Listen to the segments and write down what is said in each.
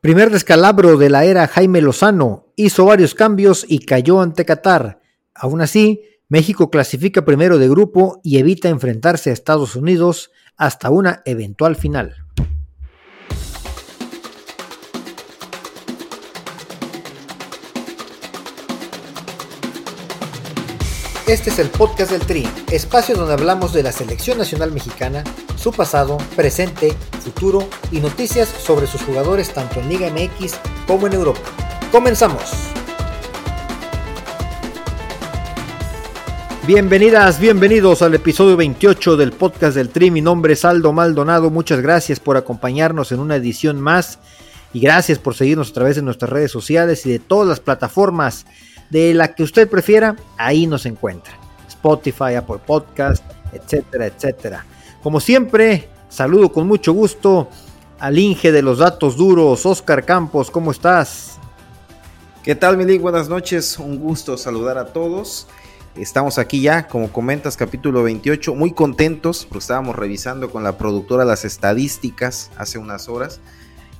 Primer descalabro de la era Jaime Lozano, hizo varios cambios y cayó ante Qatar. Aún así, México clasifica primero de grupo y evita enfrentarse a Estados Unidos hasta una eventual final. Este es el podcast del Tri, espacio donde hablamos de la selección nacional mexicana, su pasado, presente, futuro y noticias sobre sus jugadores tanto en Liga MX como en Europa. Comenzamos. Bienvenidas, bienvenidos al episodio 28 del podcast del Tri. Mi nombre es Aldo Maldonado. Muchas gracias por acompañarnos en una edición más y gracias por seguirnos a través de nuestras redes sociales y de todas las plataformas de la que usted prefiera, ahí nos encuentra. Spotify, Apple Podcast, etcétera, etcétera. Como siempre, saludo con mucho gusto al Inge de los Datos Duros, Oscar Campos, ¿cómo estás? ¿Qué tal, Milik? Buenas noches, un gusto saludar a todos. Estamos aquí ya, como comentas, capítulo 28, muy contentos porque estábamos revisando con la productora las estadísticas hace unas horas.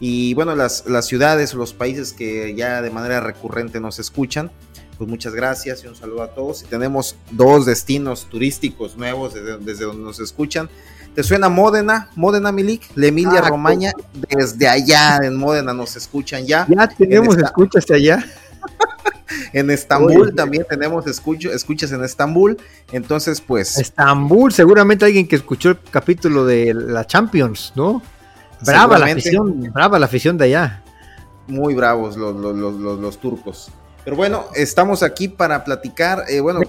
Y bueno, las, las ciudades, los países que ya de manera recurrente nos escuchan, pues muchas gracias y un saludo a todos. Y tenemos dos destinos turísticos nuevos desde, donde nos escuchan. ¿Te suena Módena? Módena Milik, la Emilia ah, Romagna, desde allá en Módena nos escuchan ya. Ya tenemos escuchas allá. en Estambul también tenemos escucho, escuchas en Estambul. Entonces, pues. Estambul, seguramente alguien que escuchó el capítulo de la Champions, ¿no? Brava la afición, brava la afición de allá. Muy bravos los, los, los, los turcos. Pero bueno, estamos aquí para platicar. Eh, bueno,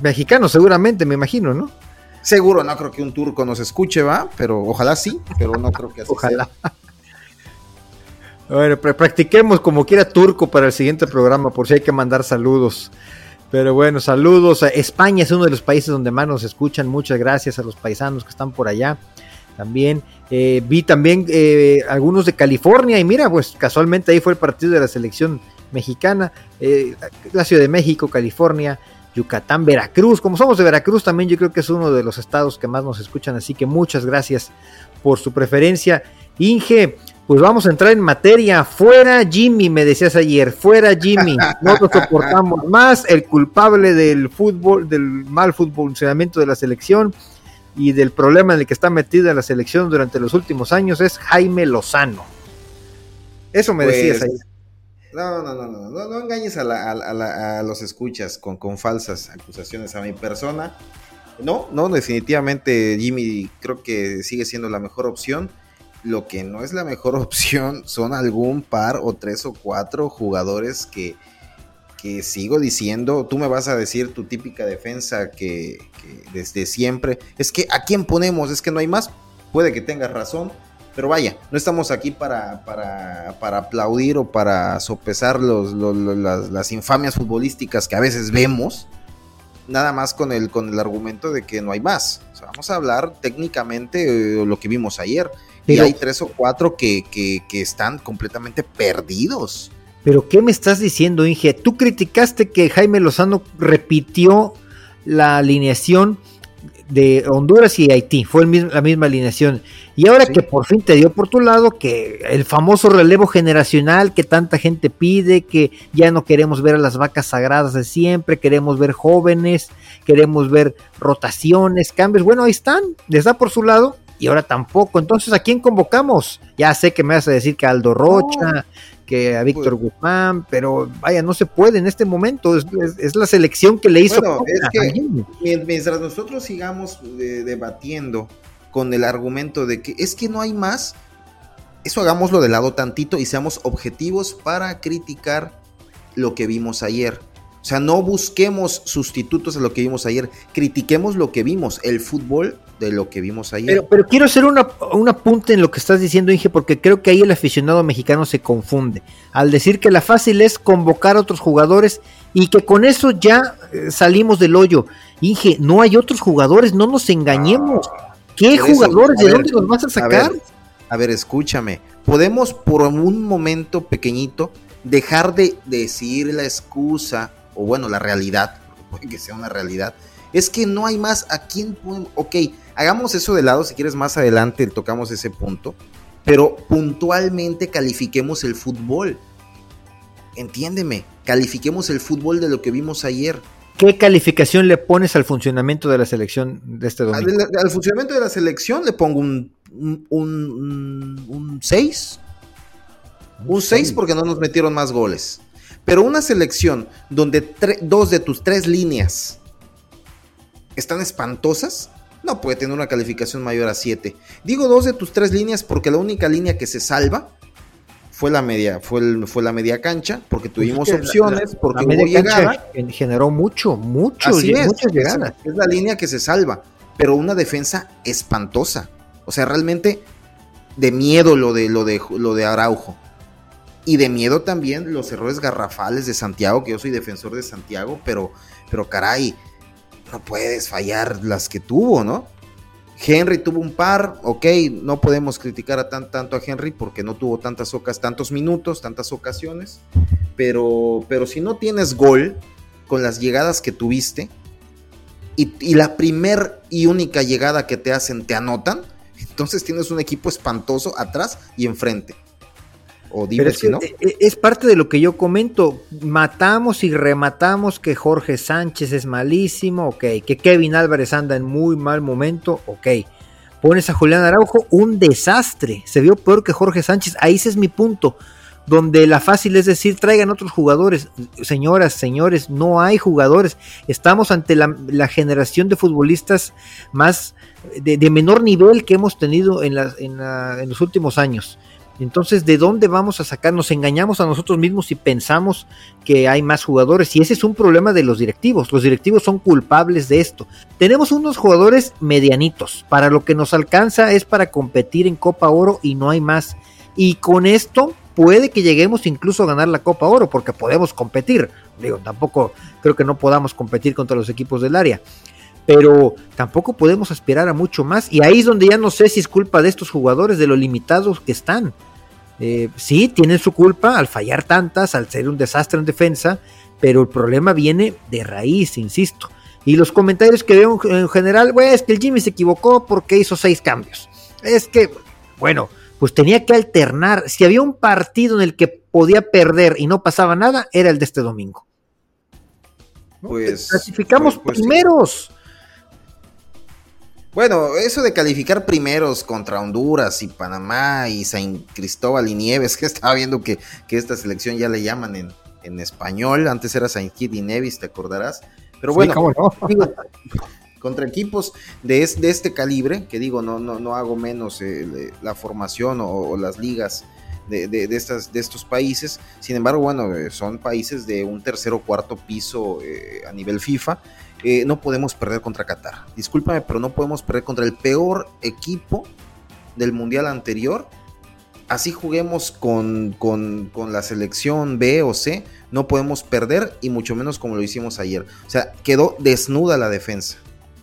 mexicano, seguramente, me imagino, ¿no? Seguro, no creo que un turco nos escuche, ¿va? Pero ojalá sí, pero no creo que así Ojalá. Bueno, practiquemos como quiera turco para el siguiente programa, por si hay que mandar saludos. Pero bueno, saludos. España es uno de los países donde más nos escuchan. Muchas gracias a los paisanos que están por allá también. Eh, vi también eh, algunos de California y mira, pues casualmente ahí fue el partido de la selección mexicana, eh, la Ciudad de México, California, Yucatán, Veracruz. Como somos de Veracruz también yo creo que es uno de los estados que más nos escuchan, así que muchas gracias por su preferencia. Inge, pues vamos a entrar en materia. Fuera Jimmy, me decías ayer, fuera Jimmy. No lo soportamos más. El culpable del fútbol, del mal funcionamiento de la selección y del problema en el que está metida la selección durante los últimos años es Jaime Lozano. Eso me decías pues, ahí. No, no, no, no, no, no engañes a, los escuchas con, con falsas acusaciones a mi persona. No, no, definitivamente Jimmy creo que sigue siendo la mejor opción. Lo que no es la mejor opción son algún par o tres o cuatro jugadores que, que sigo diciendo, tú me vas a decir tu típica defensa que, desde siempre, es que a quién ponemos, es que no hay más, puede que tengas razón, pero vaya, no estamos aquí para, para, para aplaudir o para sopesar los, las, infamias futbolísticas que a veces vemos, nada más con el, con el argumento de que no hay más. vamos a hablar técnicamente de lo que vimos ayer. y hay tres o cuatro que, que, que están completamente perdidos. Pero ¿qué me estás diciendo, Inge? Tú criticaste que Jaime Lozano repitió la alineación de Honduras y Haití, fue la misma alineación. Y ahora que por fin te dio por tu lado, que el famoso relevo generacional que tanta gente pide, que ya no queremos ver a las vacas sagradas de siempre, queremos ver jóvenes, queremos ver rotaciones, cambios, bueno, ahí están, les da por su lado y ahora tampoco. Entonces, ¿a quién convocamos? Ya sé que me vas a decir que Aldo Rocha, que a Víctor pues Guzmán, pero vaya, no se puede en este momento, es, la selección que le hizo. Bueno, es que mientras nosotros sigamos eh, debatiendo con el argumento de que es que no hay más, eso hagámoslo de lado tantito y seamos objetivos para criticar lo que vimos ayer. O sea, no busquemos sustitutos a lo que vimos ayer, critiquemos lo que vimos, el fútbol de lo que vimos ayer. Pero, quiero hacer una, un apunte en lo que estás diciendo, Inge, porque creo que ahí el aficionado mexicano se confunde. Al decir que la fácil es convocar a otros jugadores y que con eso ya eh, salimos del hoyo. Inge, no hay otros jugadores, no nos engañemos. ¿Qué jugadores? ¿De dónde los vas a sacar? A ver, escúchame. Podemos por un momento pequeñito dejar de decir la excusa o bueno, la realidad, puede que sea una realidad, es que no hay más a quién podemos, ok, hagamos eso de lado, si quieres más adelante tocamos ese punto, pero puntualmente califiquemos el fútbol. Entiéndeme, califiquemos el fútbol de lo que vimos ayer. ¿Qué calificación le pones al funcionamiento de la selección de este domingo? Al, funcionamiento de la selección le pongo un 6. Un 6 un 6 porque no nos metieron más goles. Pero una selección donde dos de tus tres líneas están espantosas, no puede tener una calificación mayor a 7. Digo dos de tus tres líneas porque la única línea que se salva fue la media, fue, fue la media cancha, porque pues tuvimos opciones, porque la hubo llegada. Generó mucho, mucho, Así es, Es, la línea que se salva, pero una defensa espantosa. O sea, realmente de miedo lo de, lo de, lo de Araujo. Y de miedo también los errores garrafales de Santiago, que yo soy defensor de Santiago, pero, pero caray, no puedes fallar las que tuvo, ¿no? Henry tuvo un par, ok, no podemos criticar a tan, tanto a Henry porque no tuvo tantas ocas, tantos minutos, tantas ocasiones, pero, pero si no tienes gol con las llegadas que tuviste y, la primer y única llegada que te hacen te anotan, entonces tienes un equipo espantoso atrás y enfrente. O dime si no. E, e, es parte de lo que yo comento. Matamos y rematamos que Jorge Sánchez es malísimo, ok. Que Kevin Álvarez anda en muy mal momento, ok. Pones a Julián Araujo, un desastre. Se vio peor que Jorge Sánchez. Ahí ese es mi punto. Donde la fácil es decir, traigan otros jugadores. Señoras, señores, no hay jugadores. Estamos ante la, generación de futbolistas más de, menor nivel que hemos tenido en, en los últimos años. Entonces, ¿de dónde vamos a sacar? Nos engañamos a nosotros mismos y pensamos que hay más jugadores. Y ese es un problema de los directivos. Los directivos son culpables de esto. Tenemos unos jugadores medianitos. Para lo que nos alcanza es para competir en Copa Oro y no hay más. Y con esto puede que lleguemos incluso a ganar la Copa Oro porque podemos competir. Digo, tampoco creo que no podamos competir contra los equipos del área pero tampoco podemos aspirar a mucho más. Y ahí es donde ya no sé si es culpa de estos jugadores, de lo limitados que están. Eh, sí, tienen su culpa al fallar tantas, al ser un desastre en defensa, pero el problema viene de raíz, insisto. Y los comentarios que veo en general, bueno, es que el Jimmy se equivocó porque hizo seis cambios. Es que, bueno, pues tenía que alternar. Si había un partido en el que podía perder y no pasaba nada, era el de este domingo. Pues clasificamos pues, pues primeros. Bueno, eso de calificar primeros contra Honduras y Panamá y San Cristóbal y Nieves, que estaba viendo que, esta selección ya le llaman en, en español, antes era Saint Kitts y Nevis, te acordarás. Pero bueno, contra equipos de, de, este calibre, que digo, no, no, no hago menos eh, la formación o, las ligas de, de, estas, de estos países. Sin embargo, bueno, eh, son países de un tercer o cuarto piso eh, a nivel FIFA eh, no podemos perder contra Qatar. Discúlpame, pero no podemos perder contra el peor equipo del mundial anterior. Así juguemos con, con, la selección B o C, no podemos perder y mucho menos como lo hicimos ayer. O sea, quedó desnuda la defensa.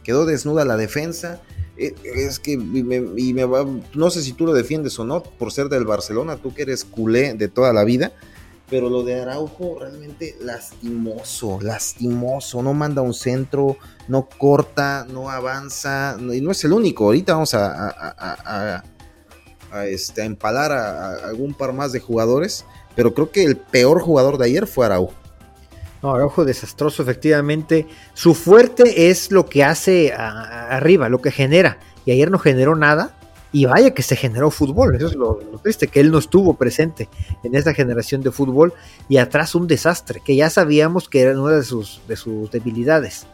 Quedó desnuda la defensa. Eh, es que no sé si tú lo defiendes o no por ser del Barcelona, tú que eres culé de toda la vida pero lo de Araujo realmente lastimoso, lastimoso, no manda un centro, no corta, no avanza, y no es el único, ahorita vamos a, a, este, empalar a, algún par más de jugadores, pero creo que el peor jugador de ayer fue Araujo. No, Araujo desastroso, efectivamente. Su fuerte es lo que hace arriba, lo que genera. Y ayer no generó nada. Y vaya que se generó fútbol, eso es lo, triste, que él no estuvo presente en esa generación de fútbol y atrás un desastre, que ya sabíamos que era una de sus, de sus debilidades.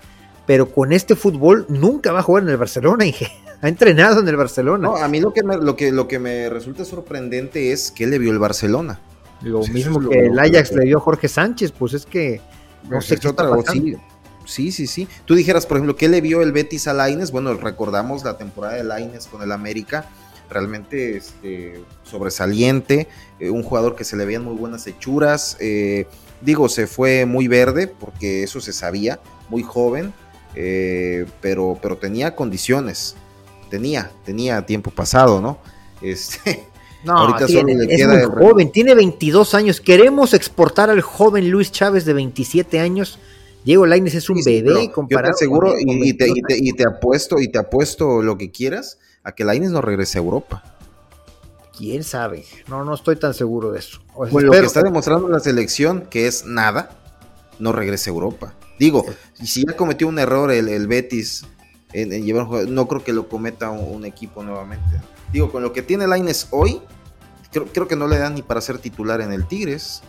Pero con este fútbol nunca va a jugar en el Barcelona, y ha entrenado en el Barcelona. No, a mí lo que, me, lo, que, lo que me resulta sorprendente es que le vio el Barcelona. Lo mismo que el Ajax le dio a Jorge Sánchez, pues es que no sé qué está pasando. Sí, sí, sí. Tú dijeras, por ejemplo, ¿qué le vio el Betis a Laines? Bueno, recordamos la temporada de Laines con el América, realmente este, sobresaliente, eh, un jugador que se le veían muy buenas hechuras. Eh, digo, se fue muy verde, porque eso se sabía, muy joven, eh, pero, pero tenía condiciones. Tenía, tenía tiempo pasado, ¿no? Este. No, ahorita solo le es muy joven, tiene 22 años. Queremos exportar al joven Luis Chávez de 27 años Diego Lainez es un bebé comparado. Yo te aseguro y, te, apuesto y te apuesto lo que quieras a que Lainez no regrese a Europa. quién sabe. No, no estoy tan seguro de eso. Pues lo que está demostrando la selección, que es nada, no regrese a Europa. Digo, y si ya cometió un error el, Betis en, llevar un no creo que lo cometa un, equipo nuevamente. Digo, con lo que tiene Laines hoy, creo, que no le dan ni para ser titular en el Tigres.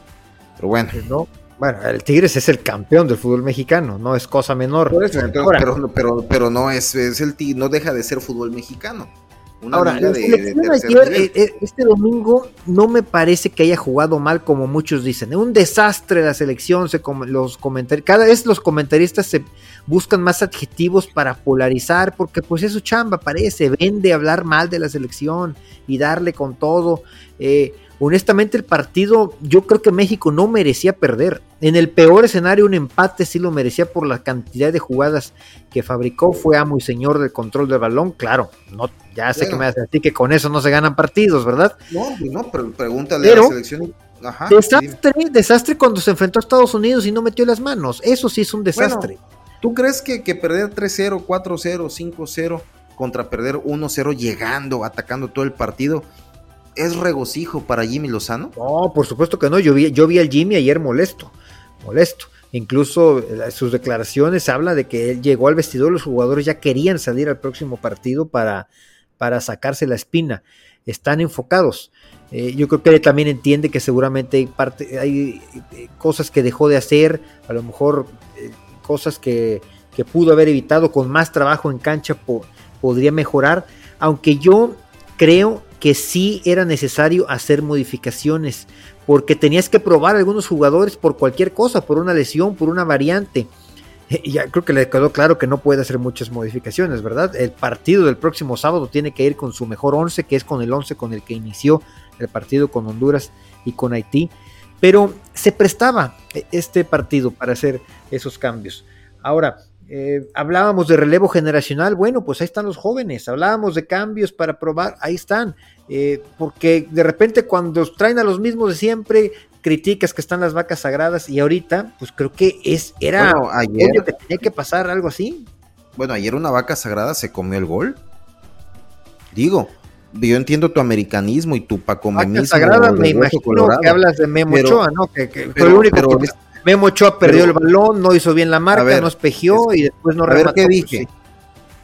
Pero bueno. No, bueno, el Tigres es el campeón del fútbol mexicano, no es cosa menor. pero, pero, pero, no es, es el no deja de ser fútbol mexicano. Ahora, eh, eh, este domingo no me parece que haya jugado mal como muchos dicen. Un desastre la selección, se los comentarios, cada vez los comentaristas se buscan más adjetivos para polarizar, porque pues eso chamba, parece, vende hablar mal de la selección y darle con todo. Eh, honestamente el partido, yo creo que México no merecía perder. En el peor escenario un empate sí lo merecía por la cantidad de jugadas que fabricó, fue amo y señor del control del balón, claro, no, ya sé que me hace a ti que con eso no se ganan partidos, ¿verdad? No, no, pero pregúntale a la selección. desastre, desastre cuando se enfrentó a Estados Unidos y no metió las manos, eso sí es un desastre. ¿Tú crees que, que perder 3-0, 4-0, 5-0 contra perder 1-0 llegando, atacando todo el partido, es regocijo para Jimmy Lozano? No, por supuesto que no. Yo vi, yo vi al Jimmy ayer molesto, molesto. Incluso eh, sus declaraciones habla de que él llegó al vestidor, los jugadores ya querían salir al próximo partido para, para sacarse la espina. Están enfocados. Eh, yo creo que él también entiende que seguramente hay, hay eh, cosas que dejó de hacer, a lo mejor cosas que, que, pudo haber evitado con más trabajo en cancha podría mejorar, aunque yo creo que sí era necesario hacer modificaciones, porque tenías que probar a algunos jugadores por cualquier cosa, por una lesión, por una variante. Y ya creo que le quedó claro que no puede hacer muchas modificaciones, ¿verdad? El partido del próximo sábado tiene que ir con su mejor 11, que es con el 11 con el que inició el partido con Honduras y con Haití. Pero se prestaba este partido para hacer esos cambios. Ahora, eh, hablábamos de relevo generacional, bueno, pues ahí están los jóvenes, hablábamos de cambios para probar, ahí están, eh, porque de repente cuando traen a los mismos de siempre, criticas que están las vacas sagradas y ahorita, pues creo que es, era ayer, que tenía que pasar algo así. Bueno, ayer una vaca sagrada se comió el gol. Digo, yo entiendo tu americanismo y tu pacomenismo. Vaca sagrada, me imagino que hablas de Memo Ochoa, ¿no? Que, fue el único que Memo Ochoa perdió el balón, no hizo bien la marca, no espejió y después no a Ver, ¿qué dije?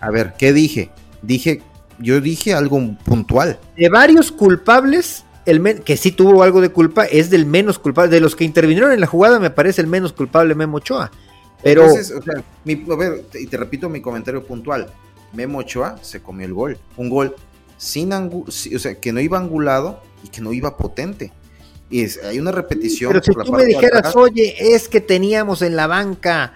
A ver, ¿qué dije? Dije, yo dije algo puntual. De varios culpables, el que sí tuvo algo de culpa, es del menos culpable. De los que intervinieron en la jugada, me parece el menos culpable Memo Ochoa. Pero. Entonces, o sea, a ver, y te repito mi comentario puntual. Memo Ochoa se comió el gol. Un gol sin o sea, que no iba angulado y que no iba potente. Y hay una repetición. Pero si tú me dijeras, oye, es que teníamos en la banca.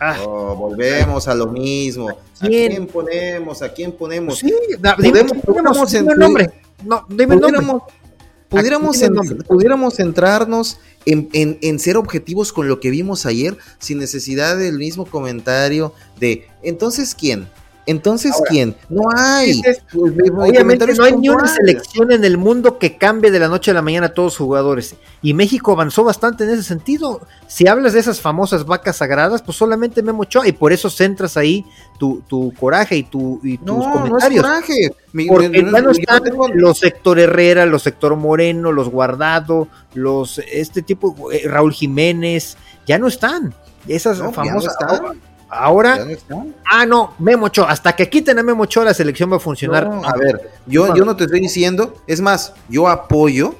Ah. Oh, volvemos a lo mismo. ¿A quién, ponemos? ¿A quién ponemos? Sí, pudiéramos, nombre. No, pudiéramos, pudiéramos, centrarnos en, en, ser objetivos con lo que vimos ayer, sin necesidad del mismo comentario de, entonces, ¿quién? Entonces, ¿quién? No hay. obviamente no hay ni una selección en el mundo que cambie de la noche a la mañana a todos los jugadores. Y México avanzó bastante en ese sentido. Si hablas de esas famosas vacas sagradas, pues solamente Memo Ochoa. Y por eso centras ahí tu, coraje y, tu, y tus comentarios. No coraje. Porque ya no están los sector Herrera, los sector Moreno, los Guardado, los este tipo, eh, Raúl Jiménez, ya no están. Esas famosas. Ahora, ah, no, Memo Ochoa, hasta que quiten a Memo Ochoa la selección va a funcionar. a ver, yo, yo no te estoy diciendo, es más, yo apoyo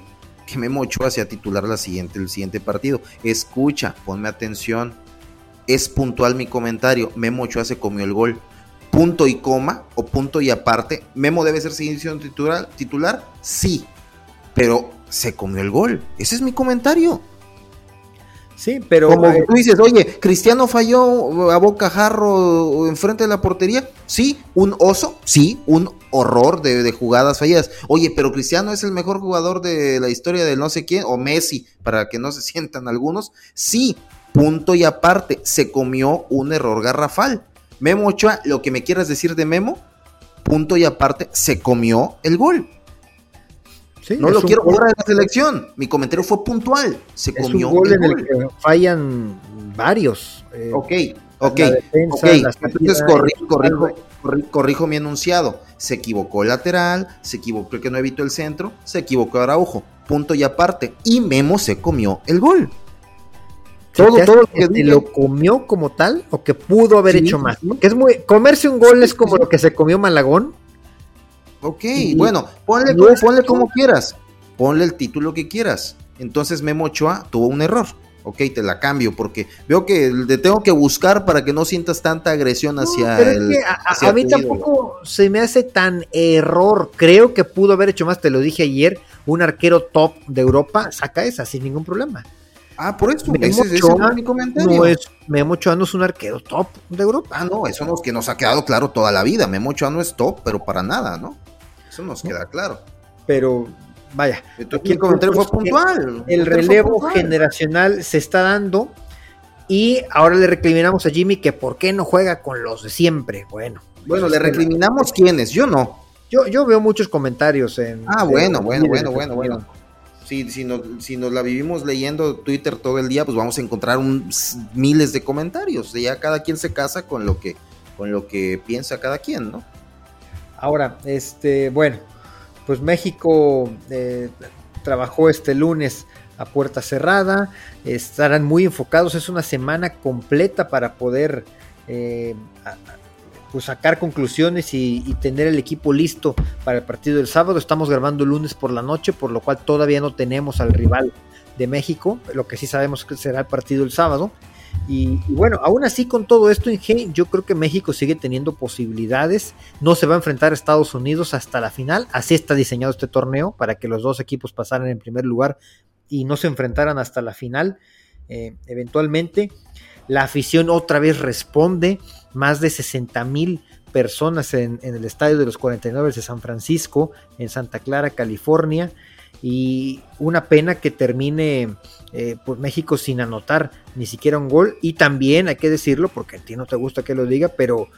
que Memo Ochoa sea titular la siguiente, el siguiente partido. Escucha, ponme atención, es puntual mi comentario, Memo Ochoa se comió el gol. Punto y coma, o punto y aparte, Memo debe ser seguir siendo titular, titular, sí, pero se comió el gol. Ese es mi comentario. Sí, pero. Como tú dices, oye, Cristiano falló a boca jarro enfrente de la portería. Sí, un oso. Sí, un horror de, jugadas falladas. Oye, pero Cristiano es el mejor jugador de la historia del no sé quién, o Messi, para que no se sientan algunos. Sí, punto y aparte, se comió un error garrafal. Memo Ochoa, lo que me quieras decir de Memo, punto y aparte, se comió el gol no lo quiero borrar de la selección. Mi comentario fue puntual. Se comió. Un gol en el que fallan varios. Eh. Ok, Ok, okay. entonces corrijo, corrijo, mi enunciado. Se equivocó el lateral, se equivocó el que no evitó el centro, se equivocó Araujo. Punto y aparte. Y Memo se comió el gol. Todo, todo lo que lo comió como tal o que pudo haber hecho más. Que es muy, comerse un gol es como lo que se comió Malagón. Ok, bueno, ponle, ponle como quieras. Ponle el título que quieras. Entonces Memo Ochoa tuvo un error ok, te la cambio porque veo que te tengo que buscar para que no sientas tanta agresión hacia el... a, mí tampoco se me hace tan error, creo que pudo haber hecho más, te lo dije ayer, un arquero top de Europa saca esa sin ningún problema. Ah, por eso, Memo ese, Ochoa, mi comentario. No es, Memo Ochoa no es un arquero top de Europa. Ah, no, eso nos, que nos ha quedado claro toda la vida, Memo Ochoa no es top, pero para nada, ¿no? Eso nos queda claro. Pero vaya. El comentario fue puntual. El relevo generacional se está dando y ahora le recriminamos a Jimmy que por qué no juega con los de siempre. Bueno. Bueno, le recriminamos quiénes, yo no. Yo, yo veo muchos comentarios en... Ah, bueno, bueno, bueno, bueno, bueno. Si, si, nos, si nos la vivimos leyendo Twitter todo el día, pues vamos a encontrar miles de comentarios. Ya cada quien se casa con lo que, con lo que piensa cada quien, ¿no? Ahora, este, bueno, pues México eh, trabajó este lunes a puerta cerrada, estarán muy enfocados, es una semana completa para poder eh, pues sacar conclusiones y, y, tener el equipo listo para el partido del sábado. Estamos grabando el lunes por la noche, por lo cual todavía no tenemos al rival de México, lo que sí sabemos que será el partido el sábado. Y, bueno, aún así con todo esto, Inge, yo creo que México sigue teniendo posibilidades. No se va a enfrentar a Estados Unidos hasta la final. Así está diseñado este torneo para que los dos equipos pasaran en primer lugar y no se enfrentaran hasta la final. Eh, eventualmente, la afición otra vez responde. Más de 60 mil personas en, en, el estadio de los 49 de San Francisco, en Santa Clara, California. Y una pena que termine eh, pues México sin anotar ni siquiera un gol. Y también hay que decirlo, porque a ti no te gusta que lo diga, pero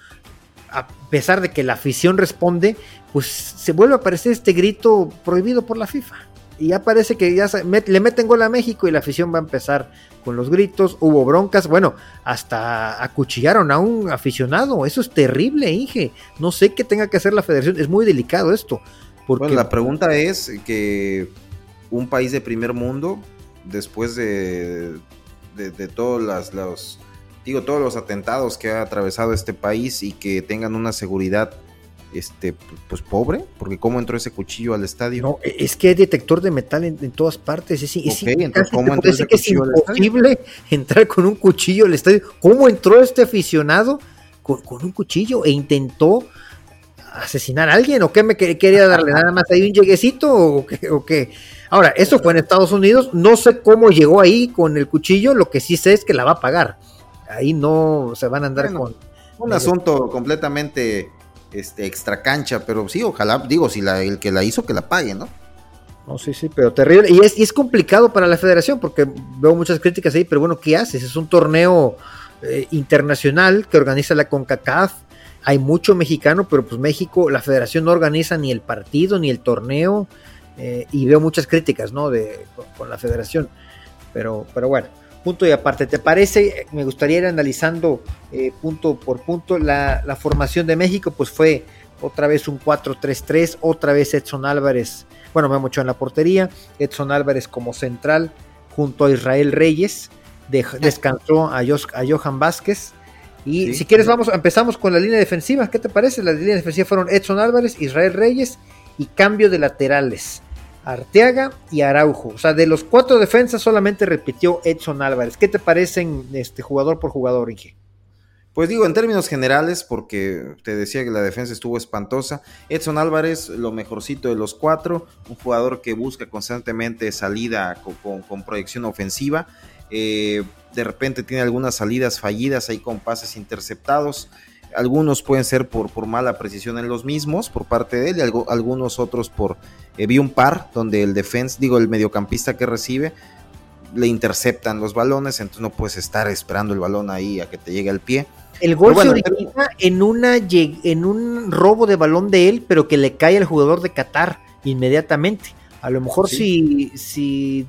a pesar de que la afición responde, pues se vuelve a aparecer este grito prohibido por la FIFA. Y ya parece que ya le meten gol a México y la afición va a empezar con los gritos. Hubo broncas, bueno, hasta acuchillaron a un aficionado. Eso es terrible, Inge. No sé qué tenga que hacer la federación. Es muy delicado esto. Porque... Bueno, la pregunta es que un país de primer mundo después de, de, todos las, los, digo, todos los atentados que ha atravesado este país y que tengan una seguridad este pues pobre, porque cómo entró ese cuchillo al estadio. No, es que hay detector de metal en, todas partes. Es, es, imposible entrar con un cuchillo al estadio. ¿Cómo entró este aficionado con, un cuchillo e intentó asesinar a alguien? ¿O qué me quería darle? ¿Nada más ahí un lleguecito o qué? O qué? Ahora, eso fue en Estados Unidos, no sé cómo llegó ahí con el cuchillo, lo que sí sé es que la va a pagar. Ahí no se van a andar con... Un asunto completamente este, extra cancha, pero sí, ojalá, digo, si la, el que la hizo, que la pague, ¿no? No, sí, sí, pero terrible. Y es, y es complicado para la federación porque veo muchas críticas ahí, pero bueno, ¿qué haces? Es un torneo eh, internacional que organiza la CONCACAF. Hay mucho mexicano, pero pues México, la federación no organiza ni el partido ni el torneo. Eh, y veo muchas críticas, ¿no? De, con, la federación. Pero, pero bueno, punto y aparte. ¿Te parece? Me gustaría ir analizando eh, punto por punto. La, formación de México, pues fue otra vez un 4-3-3, otra vez Edson Álvarez, bueno, me ha mucho en la portería, Edson Álvarez como central, junto a Israel Reyes, descansó a, a Johan Vázquez. Y si quieres, vamos, empezamos con la línea defensiva. ¿Qué te parece? Las líneas defensivas fueron Edson Álvarez, Israel Reyes y cambio de laterales. Arteaga y Araujo. O sea, de los cuatro defensas solamente repitió Edson Álvarez. ¿Qué te parecen este, jugador por jugador, Inge? Pues digo, en términos generales, porque te decía que la defensa estuvo espantosa, Edson Álvarez, lo mejorcito de los cuatro, un jugador que busca constantemente salida con, proyección ofensiva, eh, de repente tiene algunas salidas fallidas ahí con pases interceptados, algunos pueden ser por, por mala precisión en los mismos por parte de él y algunos otros por... Eh, vi un par donde el defense, digo, el mediocampista que recibe, le interceptan los balones, entonces no puedes estar esperando el balón ahí a que te llegue al pie. El gol se origina en, una, en un robo de balón de él, pero que le cae al jugador de Qatar inmediatamente. A lo mejor si, si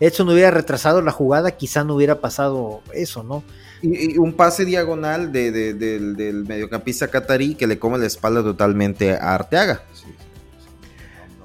Edson hubiera retrasado la jugada, quizá no hubiera pasado eso, ¿no? Y, un pase diagonal de, del, mediocampista catarí que le come la espalda totalmente a Arteaga.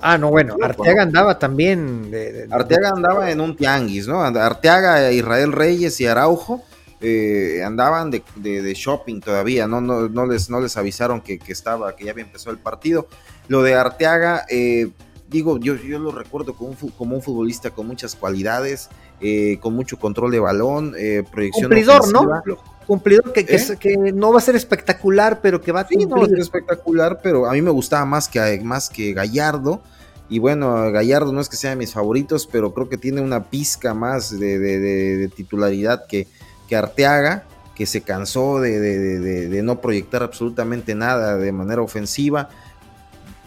Ah, no, bueno, Arteaga andaba también. Arteaga andaba en un tianguis, ¿no? Arteaga, Israel Reyes y Araujo eh, andaban de, shopping todavía, ¿no? No, no, les, no les avisaron que, estaba, que ya había empezado el partido. Lo de Arteaga, eh, digo, yo, yo lo recuerdo como un, como un futbolista con muchas cualidades, eh, con mucho control de balón, proyección. Cumplidor, ¿no? Cumplidor que, que, no va a ser espectacular, pero que va a, sí, no va a ser espectacular, pero a mí me gustaba más que, más que Gallardo. Y bueno, Gallardo no es que sea de mis favoritos, pero creo que tiene una pizca más de titularidad que, que Arteaga, que se cansó de, no proyectar absolutamente nada de manera ofensiva,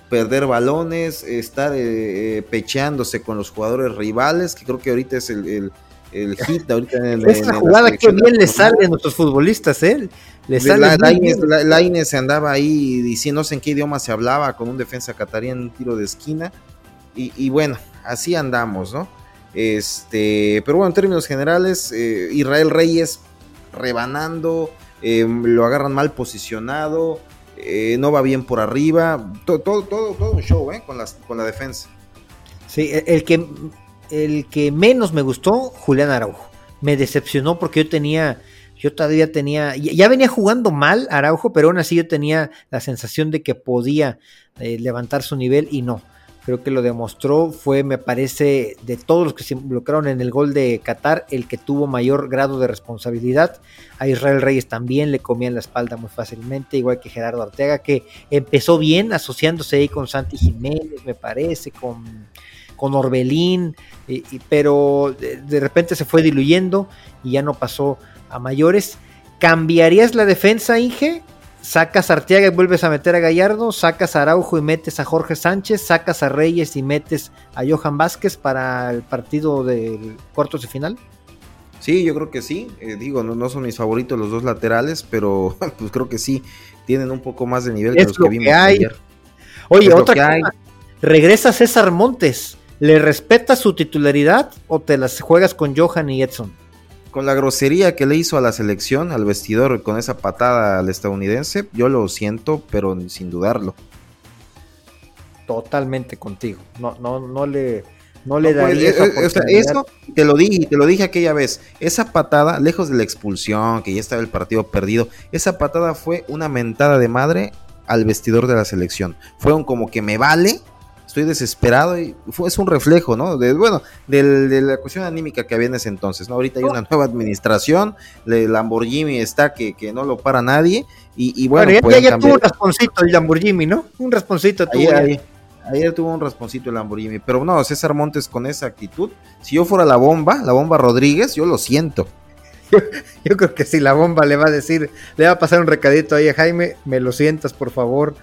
perder balones, estar eh, eh, pecheándose con los jugadores rivales, que creo que ahorita es el, el, hit ahorita en el, Esta jugada que bien le sale a nuestros futbolistas, ¿eh? Le sale la, Ines, se andaba ahí diciendo no sé en qué idioma se hablaba con un defensa catarí en un tiro de esquina. Y, bueno, así andamos, ¿no? Este, pero bueno, en términos generales, eh, Israel Reyes rebanando, eh, lo agarran mal posicionado, eh, no va bien por arriba, todo, todo, todo, un show con, con la defensa. Sí, el que, el que menos me gustó, Julián Araujo. Me decepcionó porque yo tenía, yo todavía tenía, ya venía jugando mal Araujo, pero aún así yo tenía la sensación de que podía levantar su nivel y no creo que lo demostró, fue, me parece, de todos los que se involucraron en el gol de Qatar, el que tuvo mayor grado de responsabilidad. A Israel Reyes también le comían la espalda muy fácilmente, igual que Gerardo Ortega, que empezó bien asociándose ahí con Santi Jiménez, me parece, con, con Orbelín, pero de repente se fue diluyendo y ya no pasó a mayores. ¿Cambiarías la defensa, Inge? Sacas a Arteaga y vuelves a meter a Gallardo, sacas a Araujo y metes a Jorge Sánchez, sacas a Reyes y metes a Johan Vázquez para el partido del cuartos de final. Sí, yo creo que sí. Eh, digo, no, son mis favoritos los dos laterales, pero pues creo que sí tienen un poco más de nivel que los que vimos ayer. Oye, otra cosa. Regresa César Montes. ¿Le respetas su titularidad o te las juegas con Johan y Edson? Con la grosería que le hizo a la selección, al vestidor, con esa patada al estadounidense, yo lo siento, pero sin dudarlo. Totalmente contigo. No, no, no le, no le pues, daría eh, eh, eso te lo dije, te lo dije aquella vez. Esa patada, lejos de la expulsión, que ya estaba el partido perdido, esa patada fue una mentada de madre al vestidor de la selección. Fue un como que me vale estoy desesperado y fue, es un reflejo, ¿no? De, bueno, de la cuestión anímica que había en ese entonces, ¿no? Ahorita hay una nueva administración, el Lamborghini está que, que no lo para nadie y, bueno, ya, ya, tuvo un rasponcito el Lamborghini, ¿no? Un rasponcito tuvo. Ayer, ayer, tuvo un rasponcito el Lamborghini, pero no, César Montes con esa actitud, si yo fuera la bomba, la bomba Rodríguez, yo lo siento. Yo, creo que si la bomba le va a decir, le va a pasar un recadito ahí a Jaime, me lo sientas por favor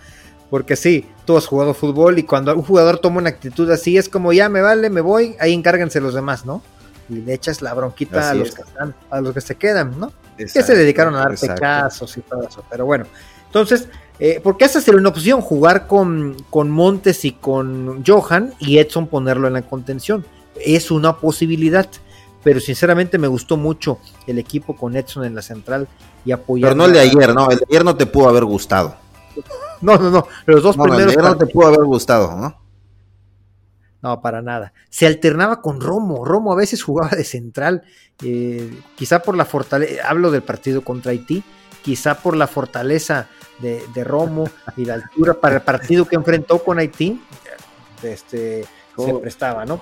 porque sí, tú has jugado fútbol y cuando un jugador toma una actitud así es como ya me vale, me voy, ahí encárguense los demás, ¿no? Y le echas la bronquita a los, que están, a los que se quedan, ¿no? que se dedicaron a darte casos y todo eso. Pero bueno, entonces, eh, porque esa sería una opción, jugar con, con Montes y con Johan y Edson ponerlo en la contención. Es una posibilidad pero sinceramente me gustó mucho el equipo con Edson en la central y apoyar. Pero no el de ayer, no, el de ayer no te pudo haber gustado. No, no, no. Los dos primeros. No te pudo haber gustado, ¿no? No, para nada. Se alternaba con Romo. Romo a veces jugaba de central. Eh, quizá por la fortaleza. Hablo del partido contra Haití. Quizá por la fortaleza de, Romo y la altura para el partido que enfrentó con Haití. Este, se prestaba, ¿no?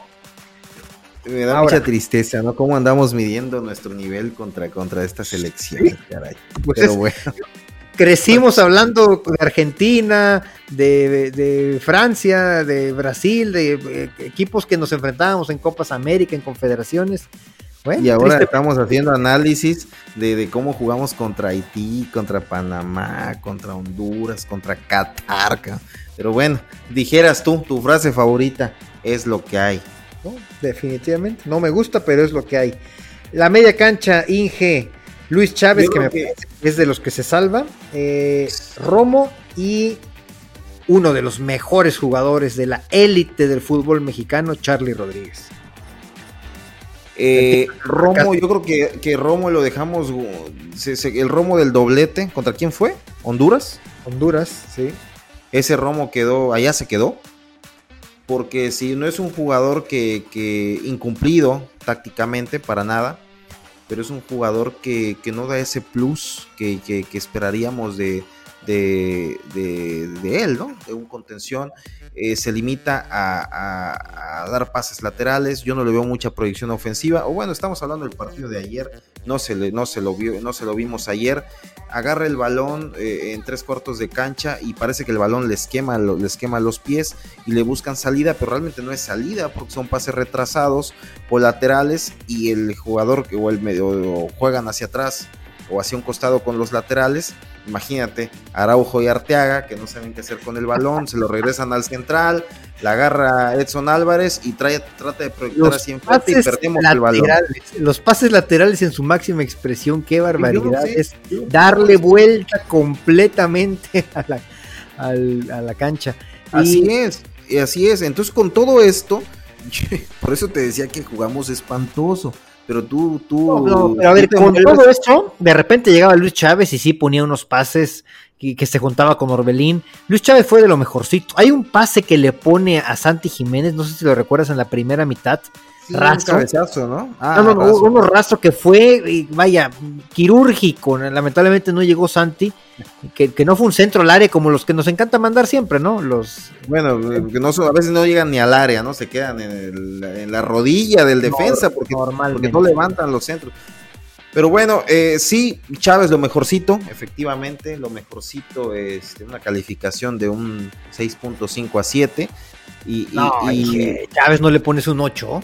Me da mucha tristeza, ¿no? ¿Cómo andamos midiendo nuestro nivel contra, contra esta selección, caray? Pues Pero bueno crecimos hablando de Argentina, de, Francia, de Brasil, de, eh, equipos que nos enfrentábamos en Copas América, en confederaciones. y ahora estamos haciendo análisis de, cómo jugamos contra Haití, contra Panamá, contra Honduras, contra Qatar. Pero bueno, dijeras tú, tu frase favorita es lo que hay. definitivamente, no me gusta, pero es lo que hay. La media cancha, Inge, Luis Chávez, que me es de los que se salva. Eh, Romo y uno de los mejores jugadores de la élite del fútbol mexicano, Charlie Rodríguez. Eh, Romo, yo creo que, que, Romo lo dejamos. el Romo del doblete, ¿contra quién fue? ¿Honduras? Honduras, sí. Ese Romo quedó, allá se quedó. Porque si no es un jugador que, que incumplido tácticamente para nada, pero es un jugador que, que no da ese plus que, que esperaríamos de, de, de, él, ¿no? De un contención. Eh, se limita a, dar pases laterales. Yo no le veo mucha proyección ofensiva. O bueno, estamos hablando del partido de ayer. No se, no se, lo, no se lo vimos ayer. Agarra el balón eh, en tres cuartos de cancha y parece que el balón les quema, los pies y le buscan salida, pero realmente no es salida porque son pases retrasados o laterales y el jugador o el medio juegan hacia atrás o hacia un costado con los laterales. Imagínate, Araujo y Arteaga, que no saben qué hacer con el balón, se lo regresan al central, la agarra Edson Álvarez y trae, trata de proyectar así enfrente y perdemos el balón. Los pases laterales en su máxima expresión, qué barbaridad. es darle vuelta completamente a la, a la cancha. Así es, y así es. Entonces, con todo esto, por eso te decía que jugamos espantoso pero tú, tú. pero a ver, con todo esto, de repente llegaba Luis Chávez y sí ponía unos pases que, que, se juntaba con Orbelín. Luis Chávez fue de lo mejorcito. Hay un pase que le pone a Santi Jiménez, no sé si lo recuerdas en la primera mitad, rastro. ¿no? Ah, no, no, uno rastro que fue, vaya, quirúrgico. Lamentablemente no llegó Santi. Que, no fue un centro al área como los que nos encanta mandar siempre, ¿no? Los Bueno, que no, a veces no llegan ni al área, ¿no? Se quedan en, la rodilla del defensa porque, porque, no levantan los centros. Pero bueno, eh, sí, Chávez lo mejorcito, efectivamente, lo mejorcito es una calificación de un 6.5 a 7. Y, y, Chávez no le pones un 8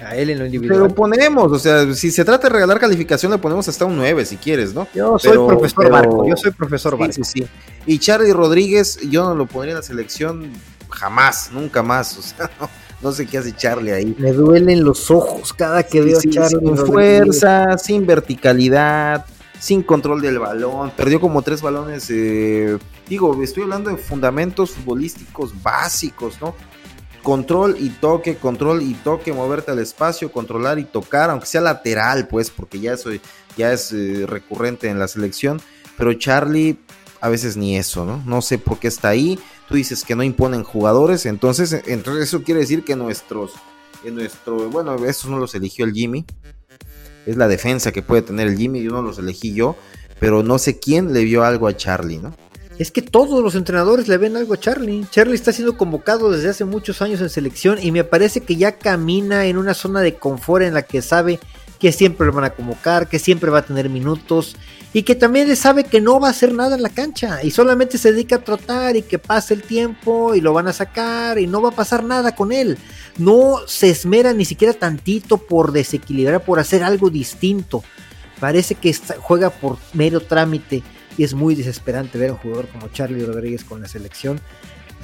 a él en lo individual. Pero ponemos, o sea, si se trata de regalar calificación, le ponemos hasta un 9 si quieres, ¿no? Yo soy profesor Barco, yo soy profesor Barco. Sí, sí, Y Charlie Rodríguez, yo no lo pondría en la selección jamás, nunca más, o sea, no, sé qué hace Charlie ahí. Me duelen los ojos cada que veo a Charlie. Sin fuerza, sin verticalidad, sin control del balón, perdió como tres balones. Eh, digo, estoy hablando de fundamentos futbolísticos básicos, ¿no? control y toque, control y toque, moverte al espacio, controlar y tocar, aunque sea lateral, pues, porque ya, eso ya es eh, recurrente en la selección. Pero Charlie, a veces ni eso, ¿no? No sé por qué está ahí. Tú dices que no imponen jugadores, entonces, entonces eso quiere decir que nuestros, en nuestro, bueno, estos no los eligió el Jimmy. Es la defensa que puede tener el Jimmy, yo no los elegí yo, pero no sé quién le vio algo a Charlie, ¿no? Es que todos los entrenadores le ven algo a Charlie. Charlie está siendo convocado desde hace muchos años en selección y me parece que ya camina en una zona de confort en la que sabe que siempre lo van a convocar, que siempre va a tener minutos y que también sabe que no va a hacer nada en la cancha y solamente se dedica a trotar y que pase el tiempo y lo van a sacar y no va a pasar nada con él. No se esmera ni siquiera tantito por desequilibrar, por hacer algo distinto. Parece que juega por mero trámite y es muy desesperante ver a un jugador como Charlie Rodríguez con la selección.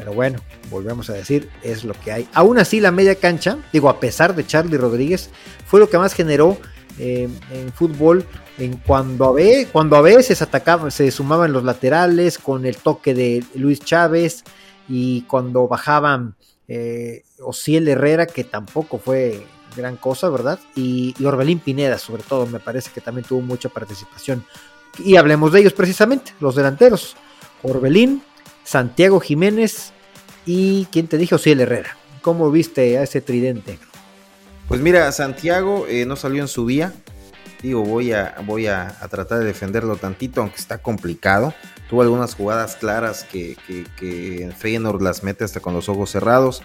Pero bueno, volvemos a decir, es lo que hay. Aún así, la media cancha, digo, a pesar de Charlie Rodríguez, fue lo que más generó eh, en fútbol. En cuando, a veces, cuando a veces atacaban, se sumaban los laterales con el toque de Luis Chávez y cuando bajaban eh, Ociel Herrera, que tampoco fue gran cosa, ¿verdad? Y, y Orbelín Pineda, sobre todo, me parece que también tuvo mucha participación. Y hablemos de ellos precisamente, los delanteros. Orbelín, Santiago Jiménez y, ¿quién te dijo? el Herrera. ¿Cómo viste a ese tridente? Pues mira, Santiago eh, no salió en su día. Digo, voy, a, voy a, tratar de defenderlo tantito, aunque está complicado. Tuvo algunas jugadas claras que, que, que Feyenoord las mete hasta con los ojos cerrados.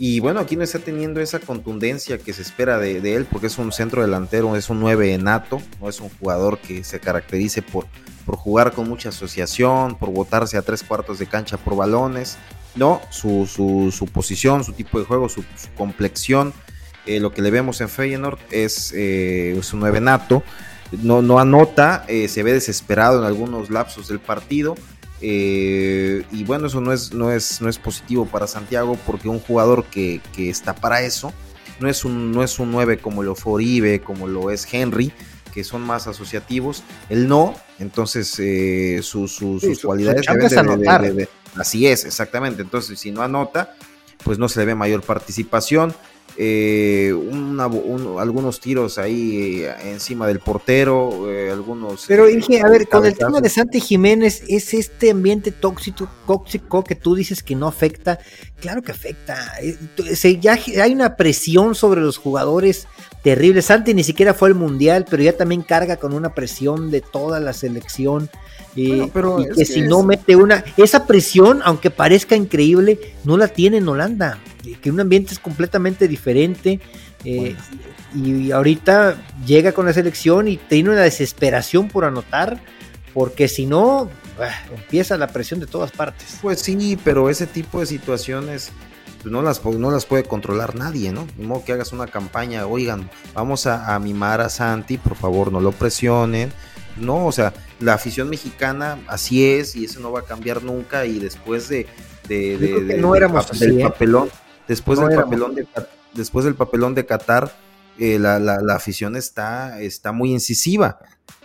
Y bueno, aquí no está teniendo esa contundencia que se espera de, él, porque es un centro delantero, es un 9 nato, no es un jugador que se caracterice por, por jugar con mucha asociación, por botarse a tres cuartos de cancha por balones. No, su, su, posición, su tipo de juego, su, complexión, eh, lo que le vemos en Feyenoord es, eh, un 9 nato. No, no anota, eh, se ve desesperado en algunos lapsos del partido eh, y bueno, eso no es, no, es, no es positivo para Santiago porque un jugador que, está para eso no es un, no es un 9 como lo fue Oribe, como lo es Henry, que son más asociativos. Él no, entonces eh, sus cualidades deben Así es, exactamente. Entonces, si no anota, pues no se le ve mayor participación. Eh, un algunos tiros ahí eh, encima del portero, eh, algunos... Pero dije, a ver, con el tema de Santi Jiménez, ¿es este ambiente tóxico, tóxico que tú dices que no afecta? Claro que afecta. ya hay una presión sobre los jugadores terrible. Santi ni siquiera fue al Mundial, pero ya también carga con una presión de toda la selección. Pero y que si no mete una, esa presión, aunque parezca increíble, no la tiene en Holanda, que un ambiente es completamente diferente. Eh, y ahorita llega con la selección y tiene una desesperación por anotar, porque si no, empieza la presión de todas partes. Pues sí, pero ese tipo de situaciones pues no las, no las puede controlar nadie, ¿no? De modo que hagas una campaña, oigan, vamos a, mimar a Santi, por favor no lo presionen. No, o sea, la afición mexicana así es y eso no va a cambiar nunca y después de, no éramos del ¿eh? papelón, después del papelón de después del papelón de Qatar, eh, la, la, afición está, está muy incisiva.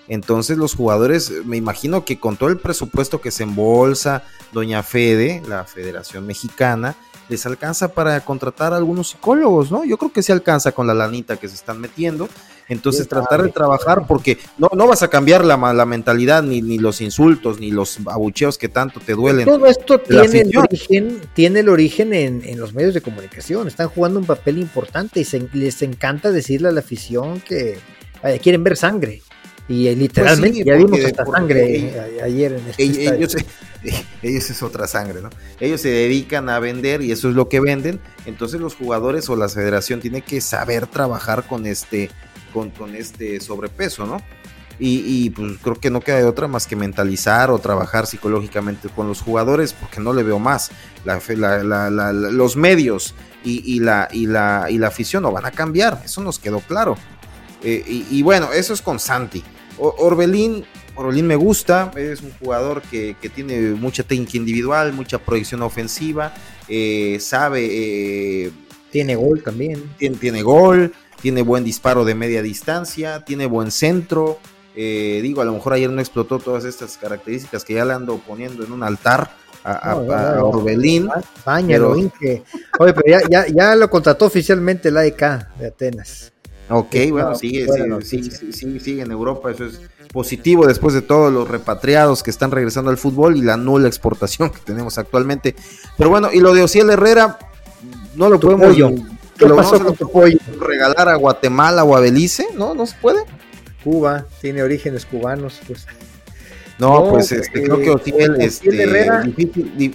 Entonces los jugadores, me imagino que con todo el presupuesto que se embolsa Doña Fede, la Federación Mexicana, les alcanza para contratar a algunos psicólogos, ¿no? Yo creo que se alcanza con la lanita que se están metiendo. Entonces, tratar de trabajar, porque no, no vas a cambiar la, la mentalidad, ni, ni los insultos, ni los abucheos que tanto te duelen. Todo esto tiene el, origen, tiene el origen en, los medios de comunicación. Están jugando un papel importante y les encanta decirle a la afición que quieren ver sangre. Y eh, literalmente pues ya vimos esta sangre ayer en este ellos, ellos, es otra sangre, ¿no? Ellos se dedican a vender y eso es lo que venden. Entonces los jugadores o la federación tiene que saber trabajar con este, con, con este sobrepeso, ¿no? Y, pues creo que no queda de otra más que mentalizar o trabajar psicológicamente con los jugadores, porque no le veo más. La, la, los medios y, y, la, y, la, y la afición no van a cambiar, eso nos quedó claro. Eh, y, bueno, eso es con Santi. Orbelín, Orbelín me gusta, es un jugador que, tiene mucha técnica individual, mucha proyección ofensiva, eh, sabe... Eh, tiene gol también. Tiene, tiene, gol, tiene buen disparo de media distancia, tiene buen centro. digo, a lo mejor ayer no explotó todas estas características que ya le ando poniendo en un altar a, Orbelín. Oye, pero ya, ya, ya, lo contrató oficialmente la AEK de Atenas. Ok, bueno, sigue, sigue, sigue, en Europa, eso es positivo después de todos los repatriados que están regresando al fútbol y la nula exportación que tenemos actualmente. Pero bueno, y lo de Ociel Herrera, no lo podemos ¿Qué pasó con tu pollo? regalar a Guatemala o a Belice, ¿no? ¿No se puede? Cuba, tiene orígenes cubanos, pues. No, pues este, creo que Ociel, este, Herrera,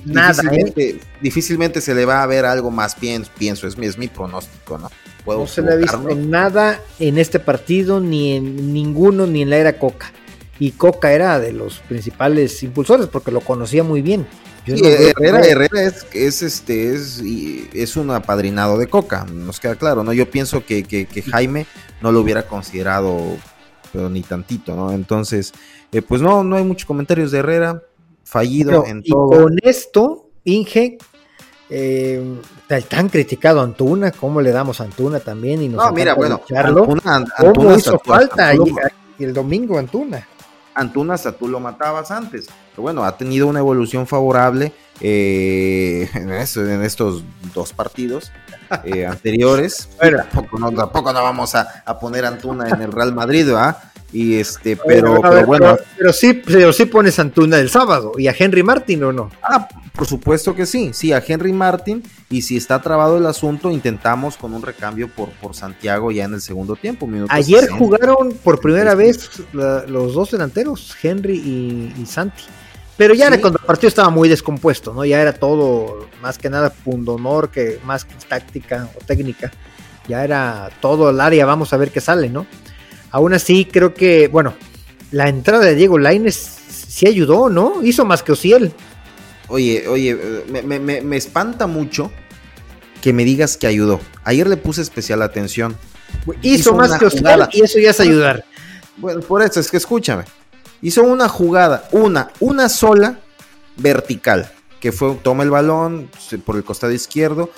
nada, ¿eh? difícilmente, se le va a ver algo más bien, pienso, es es mi pronóstico, ¿no? no se le ha visto nada en este partido, ni en ninguno, ni en la era Coca. Y Coca era de los principales impulsores porque lo conocía muy bien. Herrera, es, es, este es, es un apadrinado de Coca, nos queda claro, ¿no? Yo pienso que, Jaime no lo hubiera considerado, pero ni tantito, ¿no? Entonces, eh, pues no, no hay muchos comentarios de Herrera, fallido en y Con esto, Inge, eh, tan criticado Antuna, ¿cómo le damos a Antuna también? Y nos no, mira, bueno, Antuna, ¿cómo hizo falta el domingo Antuna? Antuna hasta tú lo matabas antes, pero bueno, ha tenido una evolución favorable eh, en, estos dos partidos eh, anteriores. tampoco, no, tampoco no vamos a, a, poner Antuna en el Real Madrid, ¿verdad? Y este, pero, bueno. Pero, sí, pero sí pones a Antuna el sábado. ¿Y a Henry Martin o no? Ah, por supuesto que sí. Sí, a Henry Martin. Y si está trabado el asunto, intentamos con un recambio por, por Santiago ya en el segundo tiempo. Ayer jugaron por primera vez los dos delanteros, Henry y, Santi. Pero ya cuando el partido estaba muy descompuesto, ¿no? Ya era todo, más que nada, pundonor, que más que táctica o técnica. Ya era todo el área, vamos a ver qué sale, ¿no? Aún así, creo que, bueno, la entrada de Diego Laines sí ayudó, ¿no? Hizo más que Ociel. Oye, oye, me, espanta mucho que me digas que ayudó. Ayer le puse especial atención. Hizo, más que Ociel y eso ya es ayudar. Bueno, por eso es que escúchame. Hizo una jugada, una, una sola vertical, que fue toma el balón por el costado izquierdo,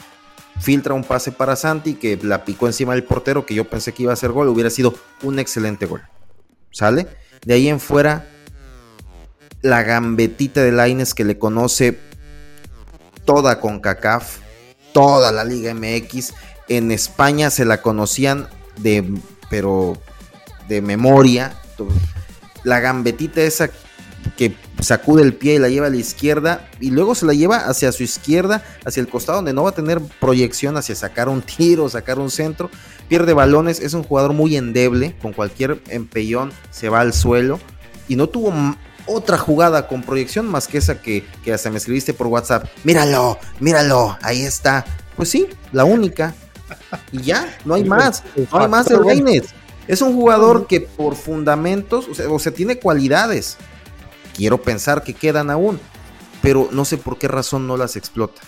filtra un pase para Santi que la picó encima del portero, que yo pensé que iba a ser gol, hubiera sido un excelente gol. ¿Sale? De ahí en fuera, la gambetita de Laines que le conoce toda con CACAF, toda la Liga MX, en España se la conocían de, pero de memoria. La gambetita esa que sacude el pie y la lleva a la izquierda y luego se la lleva hacia su izquierda, hacia el costado donde no va a tener proyección hacia sacar un tiro, sacar un centro, pierde balones, es un jugador muy endeble, con cualquier empellón se va al suelo y no tuvo otra jugada con proyección más que esa que, que hasta me escribiste por WhatsApp, míralo, míralo, ahí está. Pues sí, la única. Y ya, no hay más, no hay más de Reines. Es un jugador que por fundamentos, o sea, o sea, tiene cualidades, quiero pensar que quedan aún, pero no sé por qué razón no las explota.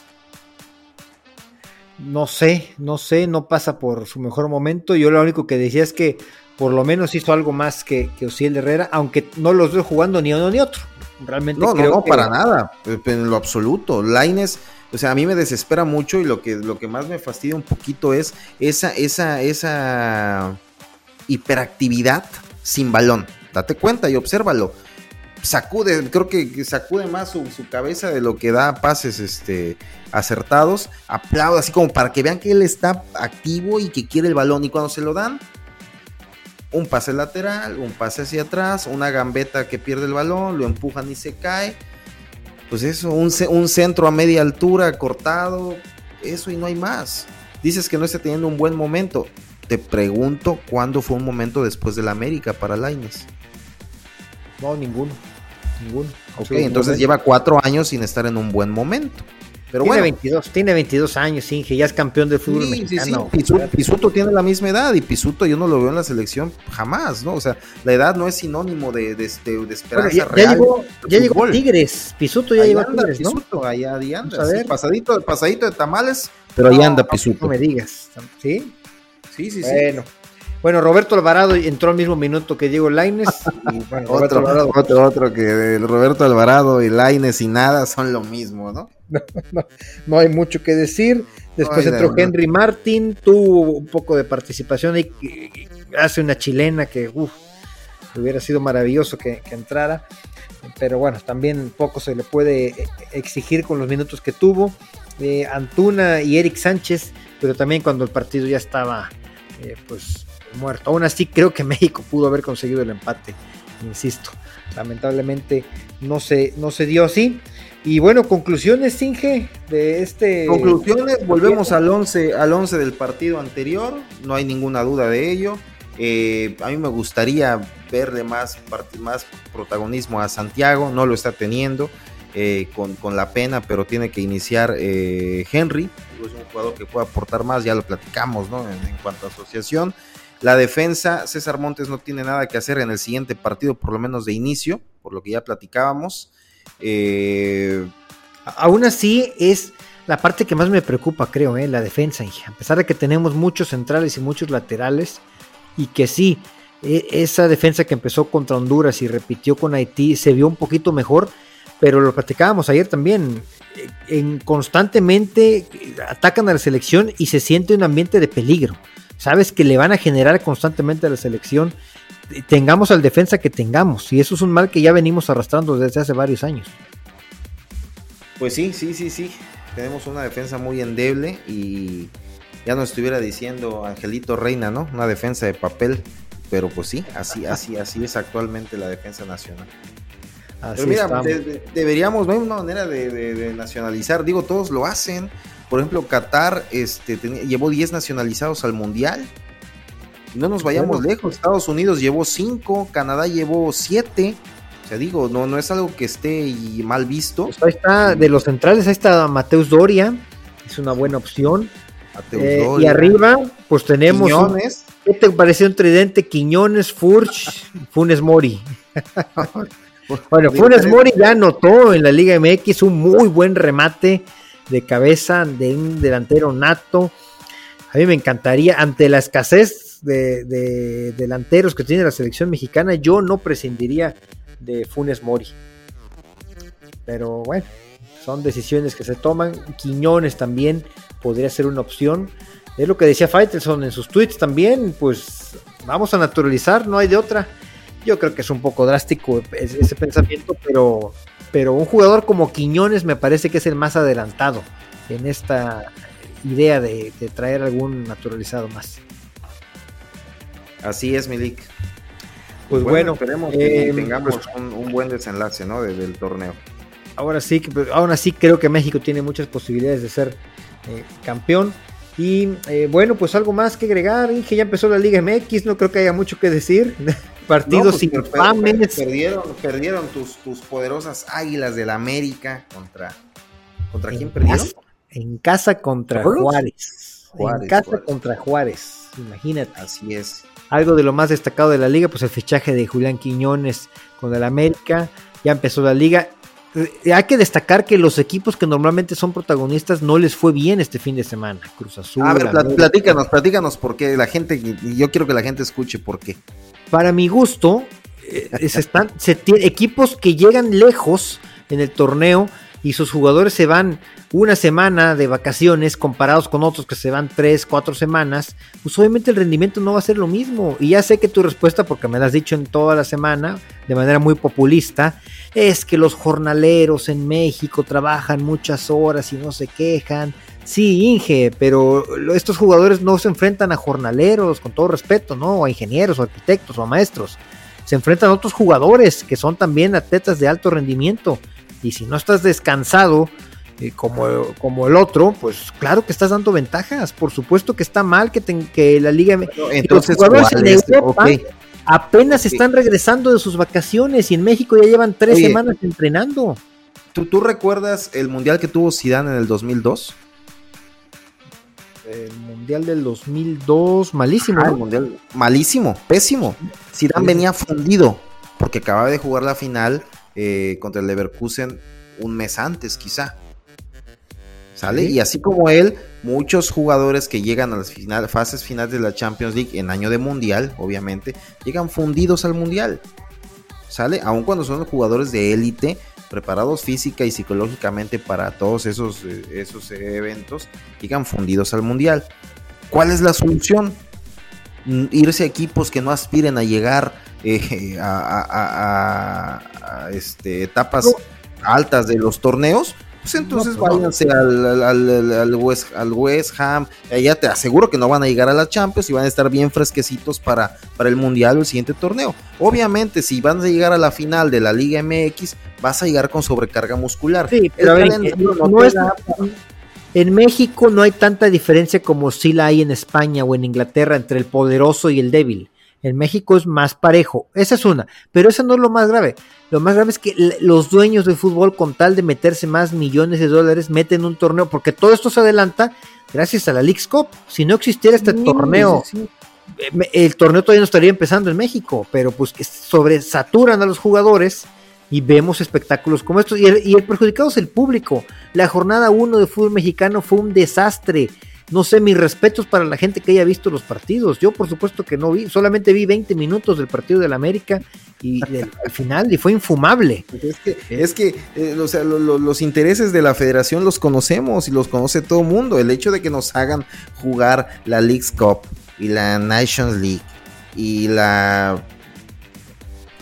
No sé, no sé, no pasa por su mejor momento. Yo lo único que decía es que por lo menos hizo algo más que, que Herrera, aunque no los veo jugando ni uno ni otro. Realmente no, no, no, para nada, en lo absoluto. Laines, o sea, a mí me desespera mucho y lo que, lo que más me fastidia un poquito es esa, esa, esa hiperactividad sin balón. Date cuenta y obsérvalo sacude, creo que sacude más su, cabeza de lo que da pases este, acertados. Aplaude así como para que vean que él está activo y que quiere el balón. Y cuando se lo dan, un pase lateral, un pase hacia atrás, una gambeta que pierde el balón, lo empujan y se cae. Pues eso, un, un centro a media altura cortado, eso y no hay más. Dices que no está teniendo un buen momento. Te pregunto cuándo fue un momento después del América para Laines. No, ninguno. Ninguno. entonces lleva cuatro años sin estar en un buen momento. Pero tiene 22, tiene 22 años, Inge, ya es campeón del fútbol mexicano. Pisuto, tiene la misma edad y Pisuto yo no lo veo en la selección jamás, ¿no? O sea, la edad no es sinónimo de, de, de, esperanza ya, real. Ya llegó, Tigres, Pisuto ya llegó a Tigres, ¿no? Pisuto, allá anda, pasadito, pasadito de tamales, pero ahí anda Pisuto. No me digas, ¿sí? Sí, sí, sí. Bueno. Roberto Alvarado entró al mismo minuto que Diego Laines. otro, otro, otro, que Roberto Alvarado y Laines y nada son lo mismo, ¿no? No, hay mucho que decir. Después entró Henry Martin, tuvo un poco de participación y hace una chilena que hubiera sido maravilloso que, entrara. Pero bueno, también poco se le puede exigir con los minutos que tuvo. Eh, Antuna y Eric Sánchez, pero también cuando el partido ya estaba eh, pues muerto. Aún así creo que México pudo haber conseguido el empate, insisto. Lamentablemente no se, no se dio así. Y bueno, conclusiones, Inge, de este... Conclusiones, volvemos al 11, al 11 del partido anterior, no hay ninguna duda de ello. Eh, a mí me gustaría verle más, más protagonismo a Santiago, no lo está teniendo. Eh, con, la pena, pero tiene que iniciar eh, Henry, es un jugador que puede aportar más, ya lo platicamos ¿no? en cuanto a asociación. La defensa, César Montes no tiene nada que hacer en el siguiente partido, por lo menos de inicio, por lo que ya platicábamos. Eh, aún así es la parte que más me preocupa, creo, ¿eh? la defensa. A pesar de que tenemos muchos centrales y muchos laterales, y que sí, e, esa defensa que empezó contra Honduras y repitió con Haití se vio un poquito mejor, pero lo platicábamos ayer también. En, constantemente atacan a la selección y se siente un ambiente de peligro sabes que le van a generar constantemente a la selección, tengamos al defensa que tengamos, y eso es un mal que ya venimos arrastrando desde hace varios años. Pues sí, sí, sí, sí, tenemos una defensa muy endeble y ya nos estuviera diciendo Angelito Reina, ¿no? Una defensa de papel, pero pues sí, así, así, así es actualmente la defensa nacional. pero mira, deberíamos, ver una manera de nacionalizar, digo, todos lo hacen por ejemplo, Qatar este, llevó 10 nacionalizados al Mundial. No nos vayamos lejos. Estados Unidos llevó 5, Canadá llevó 7. O sea, digo, no, no es algo que esté mal visto. Pues ahí está, de los centrales, ahí está Mateus Doria. Es una buena opción. Eh, y arriba, pues tenemos. Quiñones. ¿Qué te pareció un tridente? Quiñones, Furch, Funes Mori. bueno, Funes Mori ya anotó en la Liga MX un muy buen remate de cabeza de un delantero nato. A mí me encantaría, ante la escasez de, delanteros que tiene la selección mexicana, yo no prescindiría de Funes Mori. Pero bueno, son decisiones que se toman. Quiñones también podría ser una opción. Es lo que decía Faitelson en sus tweets también, pues vamos a naturalizar, no hay de otra. Yo creo que es un poco drástico ese pensamiento, pero pero un jugador como Quiñones me parece que es el más adelantado en esta idea de, traer algún naturalizado más. Así es, Milik. Pues, bueno, esperemos que eh, tengamos pues un, buen desenlace ¿no? del torneo. Ahora sí, pues, aún así creo que México tiene muchas posibilidades de ser eh, campeón. Y eh, bueno, pues algo más que agregar, que ya empezó la Liga MX, no creo que haya mucho que decir. Partidos pues, infames. Perdieron, perdieron tus, tus poderosas águilas del América contra. ¿Contra quién perdieron? en casa contra Juárez. En casa contra Juárez. Imagínate. Así es. Algo de lo más destacado de la liga, pues el fichaje de Julián Quiñones con el América. Ya empezó la liga. Eh, hay que destacar que los equipos que normalmente son protagonistas no les fue bien este fin de semana. Cruz Azul. A ver, platícanos, platícanos por qué la gente, y yo quiero que la gente escuche por qué. Para mi gusto, eh, están, se equipos que llegan lejos en el torneo y sus jugadores se van una semana de vacaciones comparados con otros que se van tres, cuatro semanas, pues obviamente el rendimiento no va a ser lo mismo. Y ya sé que tu respuesta, porque me la has dicho en toda la semana, de manera muy populista, es que los jornaleros en México trabajan muchas horas y no se quejan. Sí, Inge, pero estos jugadores no se enfrentan a jornaleros, con todo respeto, ¿no? O a ingenieros, o arquitectos, o a maestros. Se enfrentan a otros jugadores que son también atletas de alto rendimiento. Y si no estás descansado, como, como el otro, pues claro que estás dando ventajas. Por supuesto que está mal que, que la liga. entonces, apenas están regresando de sus vacaciones y en México ya llevan tres semanas entrenando. ¿tú, ¿Tú recuerdas el mundial que tuvo Zidane en el 2002? El mundial del 2002, malísimo. Ah, mundial, malísimo, pésimo. Zidane venía fundido porque acababa de jugar la final eh, contra el Leverkusen un mes antes, quizá. Y así como él, muchos jugadores que llegan a las fases finales de la Champions League en año de mundial, obviamente, llegan fundidos al mundial. ¿Sale? Aun cuando son jugadores de élite, preparados física y psicológicamente para todos esos, eh, esos eventos, llegan fundidos al mundial. ¿Cuál es la solución? Mm, irse a equipos que no aspiren a llegar eh, a, este, etapas altas de los torneos pues entonces pues váyanse al, al, West, al, West, Ham. Ya te aseguro que no van a llegar a la Champions y van a estar bien fresquecitos para, para el Mundial o el siguiente torneo. Obviamente, si van a llegar a la final de la Liga MX, vas a llegar con sobrecarga muscular. Sí, pero en México no hay tanta diferencia como si la hay en España o en Inglaterra entre el poderoso y el débil. En México es más parejo. Esa es una. Pero eso no es lo más grave. Lo más grave es que los dueños del fútbol, con tal de meterse más millones de dólares, meten un torneo. Porque todo esto se adelanta gracias a la Leagues Cup. Si no existiera este torneo, eh, el torneo todavía no estaría empezando en México. Pero pues que sobresaturan a los jugadores y vemos espectáculos como estos. Y el, y el perjudicado es el público. La jornada 1 de fútbol mexicano fue un desastre no sé, mis respetos para la gente que haya visto los partidos. Yo, por supuesto que no vi, solamente vi 20 minutos del partido del América y al final y fue infumable. Es que, eh, o sea, los intereses de la federación los conocemos y los conoce todo el mundo. El hecho de que nos hagan jugar la League's Cup y la Nations League y la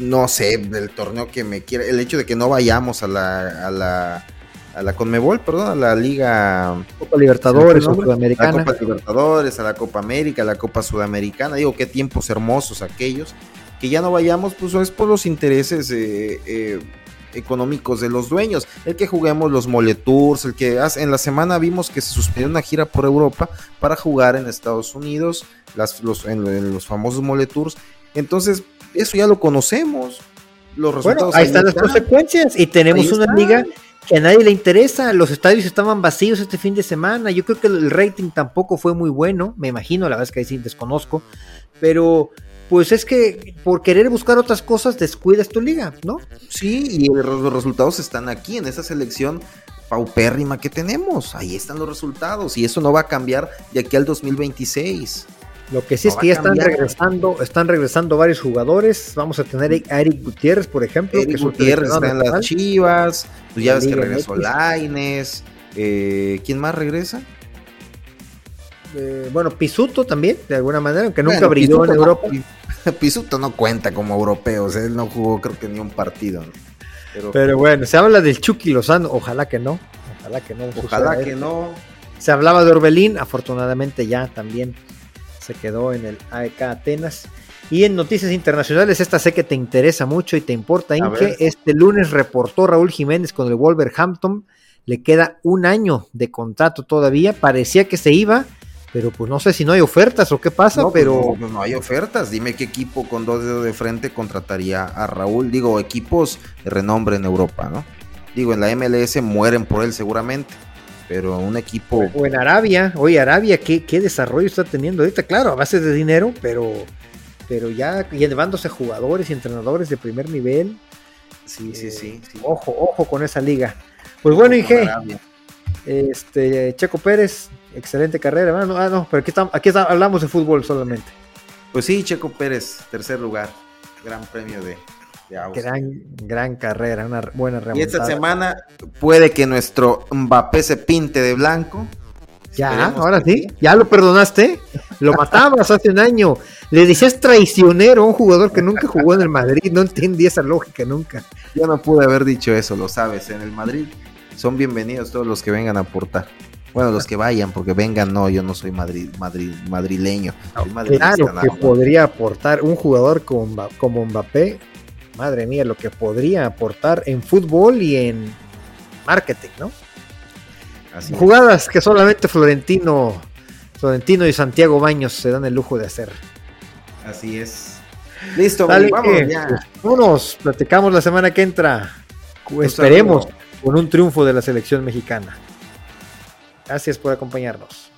no sé, del torneo que me quiera, el hecho de que no vayamos a la, a la a la Conmebol, perdón, a la Liga Copa Libertadores, Sudamericana. A la Copa Libertadores, a la Copa América, a la Copa Sudamericana. Digo, qué tiempos hermosos aquellos. Que ya no vayamos, pues es por los intereses eh, eh, económicos de los dueños. El que juguemos los Moletours, el que hace, en la semana vimos que se suspendió una gira por Europa para jugar en Estados Unidos, las, los, en, los famosos Moletours. Entonces, eso ya lo conocemos. Los resultados ahí, están las consecuencias y tenemos una liga que a nadie le interesa. Los estadios estaban vacíos este fin de semana. Yo creo que el rating tampoco fue muy bueno, me imagino, la verdad es que ahí sí desconozco. Pero pues es que por querer buscar otras cosas descuidas tu liga, ¿no? Sí, y los resultados están aquí en esa selección paupérrima que tenemos. Ahí están los resultados y eso no va a cambiar de aquí al 2026. Lo que sí es que ya están regresando, están regresando varios jugadores. Vamos a tener a Eric Gutiérrez, por ejemplo. Eric Gutiérrez está en las Chivas. Pues ya ves que regresó Laines. Eh, ¿Quién más regresa? Eh, bueno, Pisuto también, de alguna manera, aunque nunca brilló en Europa. Pisuto no cuenta como europeo, él no jugó creo que ni un partido. Pero, bueno, se habla del Chucky Lozano, ojalá que no. Ojalá que no. Ojalá que no. Se hablaba de Orbelín, afortunadamente ya también se quedó en el AEK Atenas. Y en noticias internacionales, esta sé que te interesa mucho y te importa, Inge. Este lunes reportó Raúl Jiménez con el Wolverhampton. Le queda un año de contrato todavía. Parecía que se iba, pero pues no sé si no hay ofertas o qué pasa, no, pues, pero... No, no, hay ofertas, dime qué equipo con dos dedos de frente contrataría a Raúl, digo, equipos de renombre en Europa, ¿no? Digo, en la MLS mueren por él seguramente, pero un equipo... O en Arabia, oye, Arabia, ¿qué, qué desarrollo está teniendo ahorita? Claro, a base de dinero, pero, pero ya llevándose jugadores y entrenadores de primer nivel. Sí, sí, sí, sí. Ojo, ojo con esa liga. Pues bueno, Inge, este, Checo Pérez, excelente carrera. Ah, no, pero aquí, estamos, aquí hablamos de fútbol solamente. Pues sí, Checo Pérez, tercer lugar, gran premio de, de Gran, gran carrera, una buena remontada. Y esta semana puede que nuestro Mbappé se pinte de blanco. Ya, ahora sí, ya lo perdonaste. Lo matabas hace un año. Le decías traicionero a un jugador que nunca jugó en el Madrid. No entendí esa lógica nunca. Yo no pude haber dicho eso, lo sabes. En el Madrid son bienvenidos todos los que vengan a aportar. Bueno, los que vayan, porque vengan, no, yo no soy madrid, madrid, madrileño. claro que podría aportar un jugador como, como Mbappé, madre mía, lo que podría aportar en fútbol y en marketing, ¿no? Jugadas que solamente Florentino, Florentino y Santiago Baños se dan el lujo de hacer. Así es. Listo, vamos ya. Unos, platicamos la semana que entra. Esperemos con un triunfo de la selección mexicana. Gracias por acompañarnos.